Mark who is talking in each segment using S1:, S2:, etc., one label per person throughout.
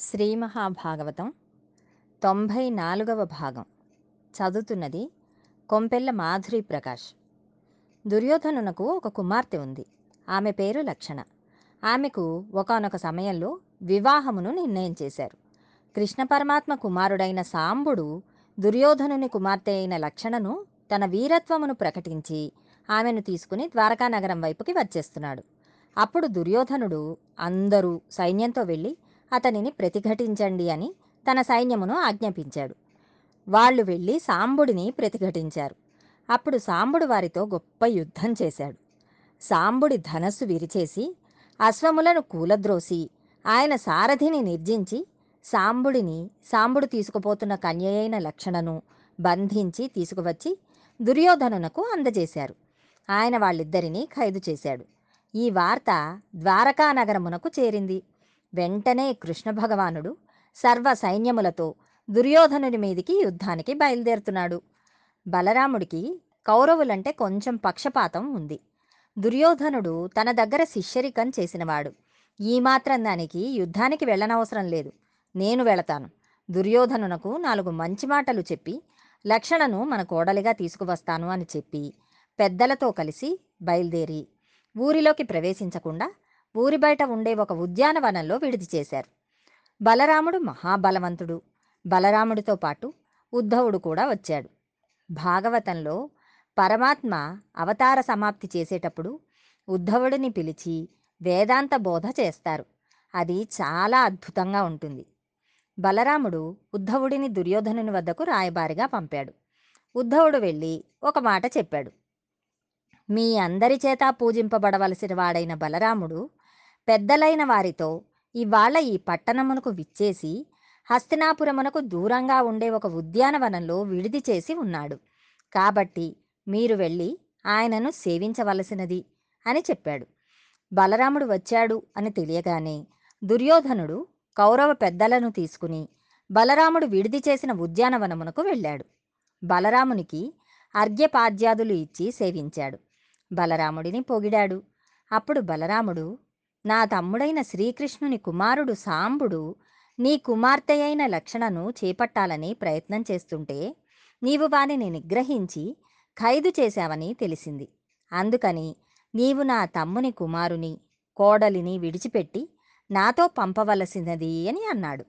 S1: శ్రీ మహాభాగవతం తొంభై నాలుగవ భాగం. చదువుతున్నది కొంపెల్ల మాధురి ప్రకాష్. దుర్యోధనునకు ఒక కుమార్తె ఉంది. ఆమె పేరు లక్షణ. ఆమెకు ఒకానొక సమయంలో వివాహమును నిర్ణయం చేశారు. కృష్ణ పరమాత్మ కుమారుడైన సాంబుడు దుర్యోధనుని కుమార్తె అయిన లక్షణను తన వీరత్వమును ప్రకటించి ఆమెను తీసుకుని ద్వారకా నగరం వైపుకి వచ్చేస్తున్నాడు. అప్పుడు దుర్యోధనుడు అందరూ సైన్యంతో వెళ్ళి అతనిని ప్రతిఘటించండి అని తన సైన్యమును ఆజ్ఞాపించాడు. వాళ్ళు వెళ్ళి సాంబుడిని ప్రతిఘటించారు. అప్పుడు సాంబుడు వారితో గొప్ప యుద్ధం చేశాడు. సాంబుడి ధనస్సు విరిచేసి అశ్వములను కూలద్రోసి ఆయన సారథిని నిర్జించి సాంబుడిని సాంబుడు తీసుకుపోతున్న కన్యయైన లక్షణను బంధించి తీసుకువచ్చి దుర్యోధనునకు అందజేశారు. ఆయన వాళ్ళిద్దరినీ ఖైదు చేశాడు. ఈ వార్త ద్వారకా నగరమునకు చేరింది. వెంటనే కృష్ణ భగవానుడు సర్వ సైన్యములతో దుర్యోధనుని మీదికి యుద్ధానికి బయలుదేరుతున్నాడు. బలరాముడికి కౌరవులంటే కొంచెం పక్షపాతం ఉంది. దుర్యోధనుడు తన దగ్గర శిష్యరికం చేసినవాడు. ఈ మాత్రం దానికి యుద్ధానికి వెళ్ళనవసరం లేదు. నేను వెళతాను. దుర్యోధనునకు నాలుగు మంచి మాటలు చెప్పి లక్షణను మన కోడలిగా తీసుకువస్తాను అని చెప్పి పెద్దలతో కలిసి బయలుదేరి ఊరిలోకి ప్రవేశించకుండా ఊరి బయట ఉండే ఒక ఉద్యానవనంలో విడిది చేశారు. బలరాముడు మహాబలవంతుడు. బలరాముడితో పాటు ఉద్ధవుడు కూడా వచ్చాడు. భాగవతంలో పరమాత్మ అవతార సమాప్తి చేసేటప్పుడు ఉద్ధవుడిని పిలిచి వేదాంత బోధ చేస్తారు. అది చాలా అద్భుతంగా ఉంటుంది. బలరాముడు ఉద్ధవుడిని దుర్యోధనుని వద్దకు రాయబారిగా పంపాడు. ఉద్ధవుడు వెళ్ళి ఒక మాట చెప్పాడు. మీ అందరి చేత పూజింపబడవలసిన వాడైన బలరాముడు పెద్దలైన వారితో ఇవాళ ఈ పట్టణమునకు విచ్చేసి హస్తినాపురమునకు దూరంగా ఉండే ఒక ఉద్యానవనంలో విడిది చేసి ఉన్నాడు. కాబట్టి మీరు వెళ్ళి ఆయనను సేవించవలసినది అని చెప్పాడు. బలరాముడు వచ్చాడు అని తెలియగానే దుర్యోధనుడు కౌరవ పెద్దలను తీసుకుని బలరాముడు విడిది చేసిన ఉద్యానవనమునకు వెళ్ళాడు. బలరామునికి అర్ఘ్యపాద్యాదులు ఇచ్చి సేవించాడు. బలరాముడిని పొగిడాడు. అప్పుడు బలరాముడు నా తమ్ముడైన శ్రీకృష్ణుని కుమారుడు సాంబుడు నీ కుమార్తె అయిన లక్షణను చేపట్టాలని ప్రయత్నం చేస్తుంటే నీవు వానిని నిగ్రహించి ఖైదు చేశావని తెలిసింది. అందుకని నీవు నా తమ్ముని కుమారుని కోడలిని విడిచిపెట్టి నాతో పంపవలసినది అని అన్నాడు.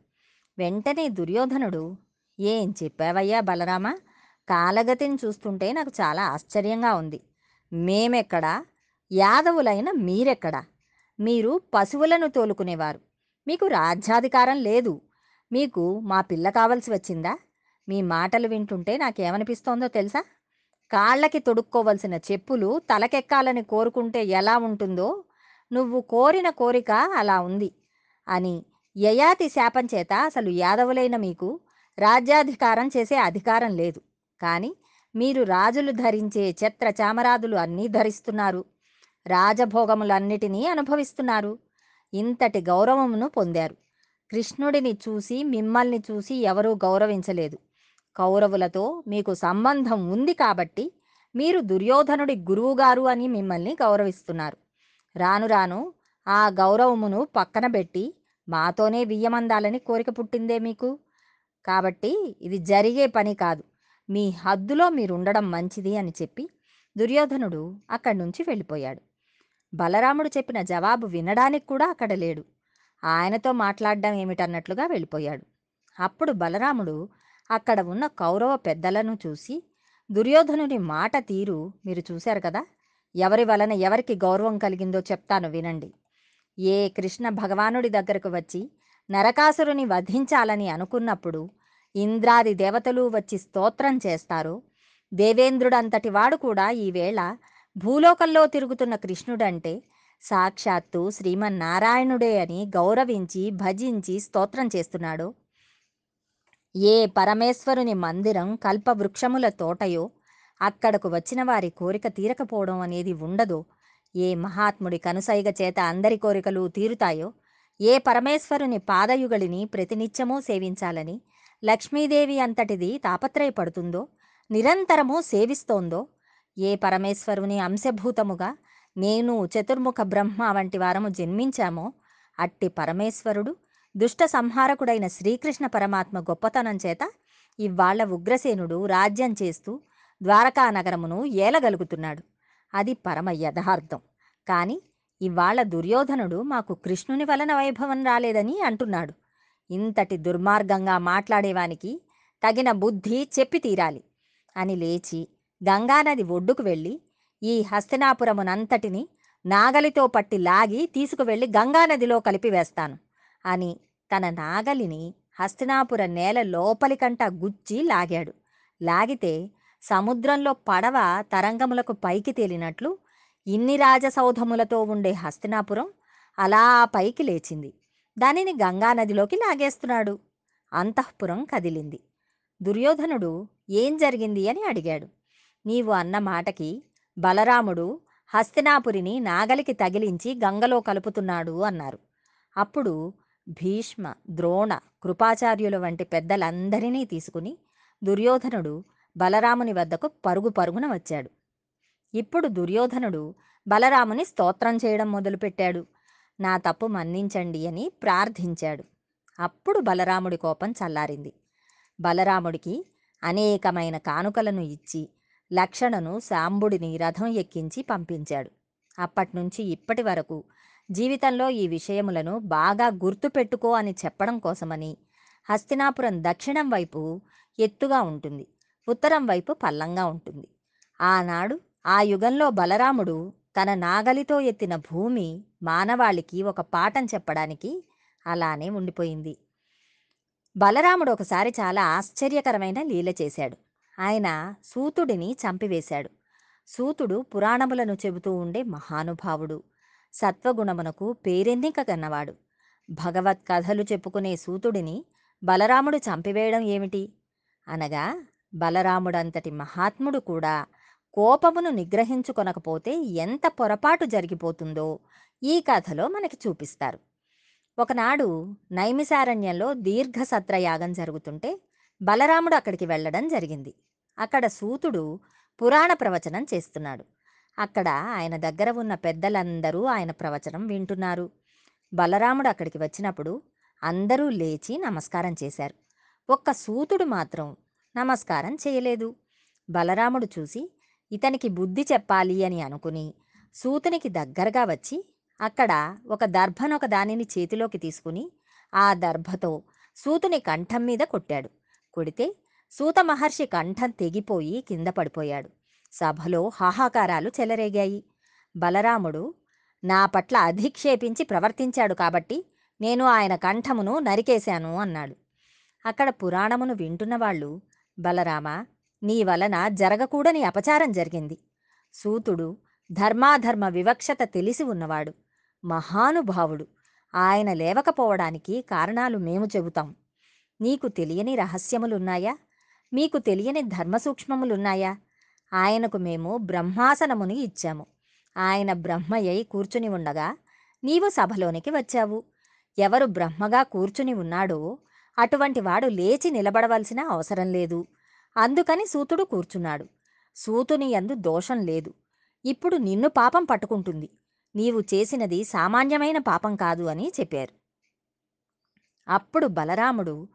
S1: వెంటనే దుర్యోధనుడు ఏం చెప్పావయ్యా బలరామా? కాలగతిని చూస్తుంటే నాకు చాలా ఆశ్చర్యంగా ఉంది. మేమెక్కడా? యాదవులైన మీరెక్కడా? మీరు పశువులను తోలుకునేవారు. మీకు రాజ్యాధికారం లేదు. మీకు మా పిల్ల కావలసి వచ్చిందా? మీ మాటలు వింటుంటే నాకేమనిపిస్తోందో తెలుసా? కాళ్ళకి తొడుక్కోవలసిన చెప్పులు తలకెక్కాలని కోరుకుంటే ఎలా ఉంటుందో? నువ్వు కోరిన కోరిక అలా ఉంది అని యయాతి శాపం చేత అసలు యాదవులైన మీకు రాజ్యాధికారం చేసే అధికారం లేదు. కానీ మీరు రాజులు ధరించే చెత్ర చామరాదులు అన్నీ ధరిస్తున్నారు. రాజభోగములన్నిటినీ అనుభవిస్తున్నారు. ఇంతటి గౌరవమును పొందారు. కృష్ణుడిని చూసి మిమ్మల్ని చూసి ఎవరూ గౌరవించలేదు. కౌరవులతో మీకు సంబంధం ఉంది కాబట్టి మీరు దుర్యోధనుడి గురువుగారు అని మిమ్మల్ని గౌరవిస్తున్నారు. రాను రాను ఆ గౌరవమును పక్కన పెట్టి మాతోనే వియ్యమందాలని కోరిక పుట్టిందే మీకు? కాబట్టి ఇది జరిగే పని కాదు. మీ హద్దులో మీరుండడం మంచిది అని చెప్పి దుర్యోధనుడు అక్కడి నుంచి వెళ్ళిపోయాడు. బలరాముడు చెప్పిన జవాబు వినడానికి కూడా అక్కడ లేడు. ఆయనతో మాట్లాడడం ఏమిటన్నట్లుగా వెళ్ళిపోయాడు. అప్పుడు బలరాముడు అక్కడ ఉన్న కౌరవ పెద్దలను చూసి దుర్యోధనుని మాట తీరు మీరు చూశారు కదా? ఎవరి వలన ఎవరికి గౌరవం కలిగిందో చెప్తాను వినండి. ఏ కృష్ణ భగవానుడి దగ్గరకు వచ్చి నరకాసురుని వధించాలని అనుకున్నప్పుడు ఇంద్రాది దేవతలు వచ్చి స్తోత్రం చేస్తారో దేవేంద్రుడంతటి వాడు కూడా ఈవేళ భూలోకంలో తిరుగుతున్న కృష్ణుడంటే సాక్షాత్తు శ్రీమన్నారాయణుడే అని గౌరవించి భజించి స్తోత్రం చేస్తున్నాడు. ఏ పరమేశ్వరుని మందిరం కల్పవృక్షముల తోటయో అక్కడకు వచ్చిన వారి కోరిక తీరకపోవడం అనేది ఉండదో. ఏ మహాత్ముడి కనుసైగ చేత అందరి కోరికలు తీరుతాయో ఏ పరమేశ్వరుని పాదయుగళిని ప్రతినిత్యమూ సేవించాలని లక్ష్మీదేవి అంతటిది తాపత్రయపడుతుందో నిరంతరము సేవిస్తోందో ఏ పరమేశ్వరుని అంశభూతముగా నేను చతుర్ముఖ బ్రహ్మ వంటి వారము జన్మించామో అట్టి పరమేశ్వరుడు దుష్ట సంహారకుడైన శ్రీకృష్ణ పరమాత్మ గొప్పతనం చేత ఇవాళ్ళ ఉగ్రసేనుడు రాజ్యం చేస్తూ ద్వారకా నగరమును ఏలగలుగుతున్నాడు. అది పరమ యథార్థం. కానీ ఇవాళ దుర్యోధనుడు మాకు కృష్ణుని వలన వైభవం రాలేదని అంటున్నాడు. ఇంతటి దుర్మార్గంగా మాట్లాడేవానికి తగిన బుద్ధి చెప్పి తీరాలి. అని లేచి గంగానది ఒడ్డుకు వెళ్ళి ఈ హస్తినాపురమునంతటిని నాగలితో పట్టి లాగి తీసుకువెళ్ళి గంగానదిలో కలిపివేస్తాను అని తన నాగలిని హస్తినాపుర నేల లోపలికంట గుచ్చి లాగాడు. లాగితే సముద్రంలో పడవ తరంగములకు పైకి తేలినట్లు ఇన్ని రాజసౌధములతో ఉండే హస్తినాపురం అలా పైకి లేచింది. దానిని గంగానదిలోకి లాగేస్తున్నాడు. అంతఃపురం కదిలింది. దుర్యోధనుడు ఏం జరిగింది అని అడిగాడు. నీవు అన్న మాటకి బలరాముడు హస్తినాపురిని నాగలికి తగిలించి గంగలో కలుపుతున్నాడు అన్నారు. అప్పుడు భీష్మ ద్రోణ కృపాచార్యుల వంటి పెద్దలందరినీ తీసుకుని దుర్యోధనుడు బలరాముని వద్దకు పరుగు పరుగున వచ్చాడు. ఇప్పుడు దుర్యోధనుడు బలరాముని స్తోత్రం చేయడం మొదలుపెట్టాడు. నా తప్పు మన్నించండి అని ప్రార్థించాడు. అప్పుడు బలరాముడి కోపం చల్లారింది. బలరాముడికి అనేకమైన కానుకలను ఇచ్చి లక్షణను సాంబుడిని రథం ఎక్కించి పంపించాడు. అప్పట్నుంచి ఇప్పటి వరకు జీవితంలో ఈ విషయములను బాగా గుర్తుపెట్టుకో అని చెప్పడం కోసమని హస్తినాపురం దక్షిణం వైపు ఎత్తుగా ఉంటుంది. ఉత్తరం వైపు పల్లంగా ఉంటుంది. ఆనాడు ఆ యుగంలో బలరాముడు తన నాగలితో ఎత్తిన భూమి మానవాళికి ఒక పాఠం చెప్పడానికి అలానే ఉండిపోయింది. బలరాముడు ఒకసారి చాలా ఆశ్చర్యకరమైన లీల చేశాడు. ఆయన సూతుడిని చంపివేశాడు. సూతుడు పురాణములను చెబుతూ ఉండే మహానుభావుడు. సత్వగుణమునకు పేరెన్నిక కన్నవాడు భగవత్ కథలు చెప్పుకునే సూతుడిని బలరాముడు చంపివేయడం ఏమిటి? అనగా బలరాముడంతటి మహాత్ముడు కూడా కోపమును నిగ్రహించుకొనకపోతే ఎంత పొరపాటు జరిగిపోతుందో ఈ కథలో మనకి చూపిస్తారు. ఒకనాడు నైమిసారణ్యంలో దీర్ఘ సత్రయాగం జరుగుతుంటే బలరాముడు అక్కడికి వెళ్ళడం జరిగింది. అక్కడ సూతుడు పురాణ ప్రవచనం చేస్తున్నాడు. అక్కడ ఆయన దగ్గర ఉన్న పెద్దలందరూ ఆయన ప్రవచనం వింటున్నారు. బలరాముడు అక్కడికి వచ్చినప్పుడు అందరూ లేచి నమస్కారం చేశారు. ఒక్క సూతుడు మాత్రం నమస్కారం చేయలేదు. బలరాముడు చూసి ఇతనికి బుద్ధి చెప్పాలి అని అనుకుని సూతునికి దగ్గరగా వచ్చి అక్కడ ఒక దర్భనొక దానిని చేతిలోకి తీసుకుని ఆ దర్భతో సూతుని కంఠం మీద కొట్టాడు. కొడితే సూత మహర్షి కంఠం తెగిపోయి కింద పడిపోయాడు. సభలో హాహాకారాలు చెలరేగాయి. బలరాముడు నా పట్ల అధిక్షేపించి ప్రవర్తించాడు కాబట్టి నేను ఆయన కంఠమును నరికేశాను అన్నాడు. అక్కడ పురాణమును వింటున్న వాళ్ళు బలరామ నీ వలన జరగకూడని అపచారం జరిగింది. సూతుడు ధర్మాధర్మ వివక్షత తెలిసి ఉన్నవాడు మహానుభావుడు. ఆయన లేవకపోవడానికి కారణాలు మేము చెబుతాం. నీకు తెలియని రహస్యములున్నాయా? మీకు తెలియని ధర్మసూక్ష్మములున్నాయా? ఆయనకు మేము బ్రహ్మాసనముని ఇచ్చాము. ఆయన బ్రహ్మయ్యై కూర్చుని ఉండగా నీవు సభలోనికి వచ్చావు. ఎవరు బ్రహ్మగా కూర్చుని ఉన్నాడో అటువంటి వాడు లేచి నిలబడవలసిన అవసరం లేదు. అందుకని సూతుడు కూర్చున్నాడు. సూతుని యందు దోషం లేదు. ఇప్పుడు నిన్ను పాపం పట్టుకుంటుంది. నీవు చేసినది సామాన్యమైన పాపం కాదు అని చెప్పారు. అప్పుడు బలరాముడు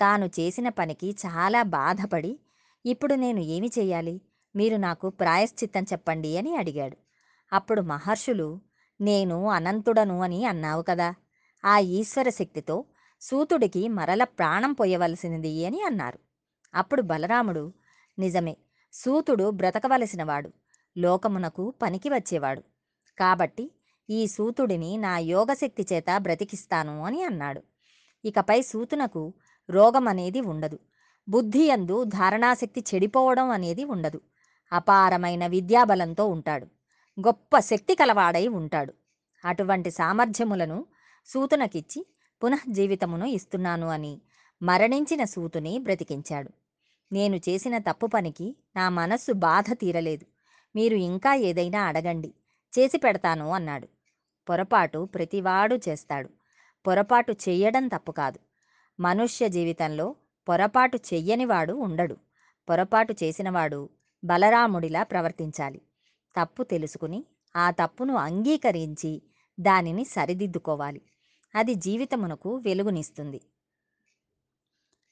S1: తాను చేసిన పనికి చాలా బాధపడి ఇప్పుడు నేను ఏమి చేయాలి మీరు నాకు ప్రాయశ్చిత్తం చెప్పండి అని అడిగాడు. అప్పుడు మహర్షులు నేను అనంతుడను అని అన్నావు కదా ఆ ఈశ్వర శక్తితో సూతుడికి మరల ప్రాణం పోయవలసినది అని అన్నారు. అప్పుడు బలరాముడు నిజమే సూతుడు బ్రతకవలసినవాడు లోకమునకు పనికి వచ్చేవాడు. కాబట్టి ఈ సూతుడిని నా యోగశక్తి చేత బ్రతికిస్తాను అని అన్నాడు. ఇకపై సూతునకు రోగం అనేది ఉండదు. బుద్ధి అందు ధారణాశక్తి చెడిపోవడం అనేది ఉండదు. అపారమైన విద్యాబలంతో ఉంటాడు. గొప్ప శక్తి కలవాడై ఉంటాడు. అటువంటి సామర్థ్యములను సూతునకిచ్చి పునఃజీవితమును ఇస్తున్నాను అని మరణించిన సూతుని బ్రతికించాడు. నేను చేసిన తప్పు పనికి నా మనస్సు బాధ తీరలేదు. మీరు ఇంకా ఏదైనా అడగండి. చేసి పెడతాను అన్నాడు. పొరపాటు ప్రతివాడు చేస్తాడు. పొరపాటు చేయడం తప్పు కాదు. మనుష్య జీవితంలో పొరపాటు చెయ్యనివాడు ఉండడు. పొరపాటు చేసినవాడు బలరాముడిలా ప్రవర్తించాలి. తప్పు తెలుసుకుని ఆ తప్పును అంగీకరించి దానిని సరిదిద్దుకోవాలి. అది జీవితమునకు వెలుగునిస్తుంది.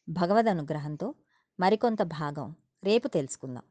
S1: భగవద్ అనుగ్రహంతో మరికొంత భాగం రేపు తెలుసుకుందాం.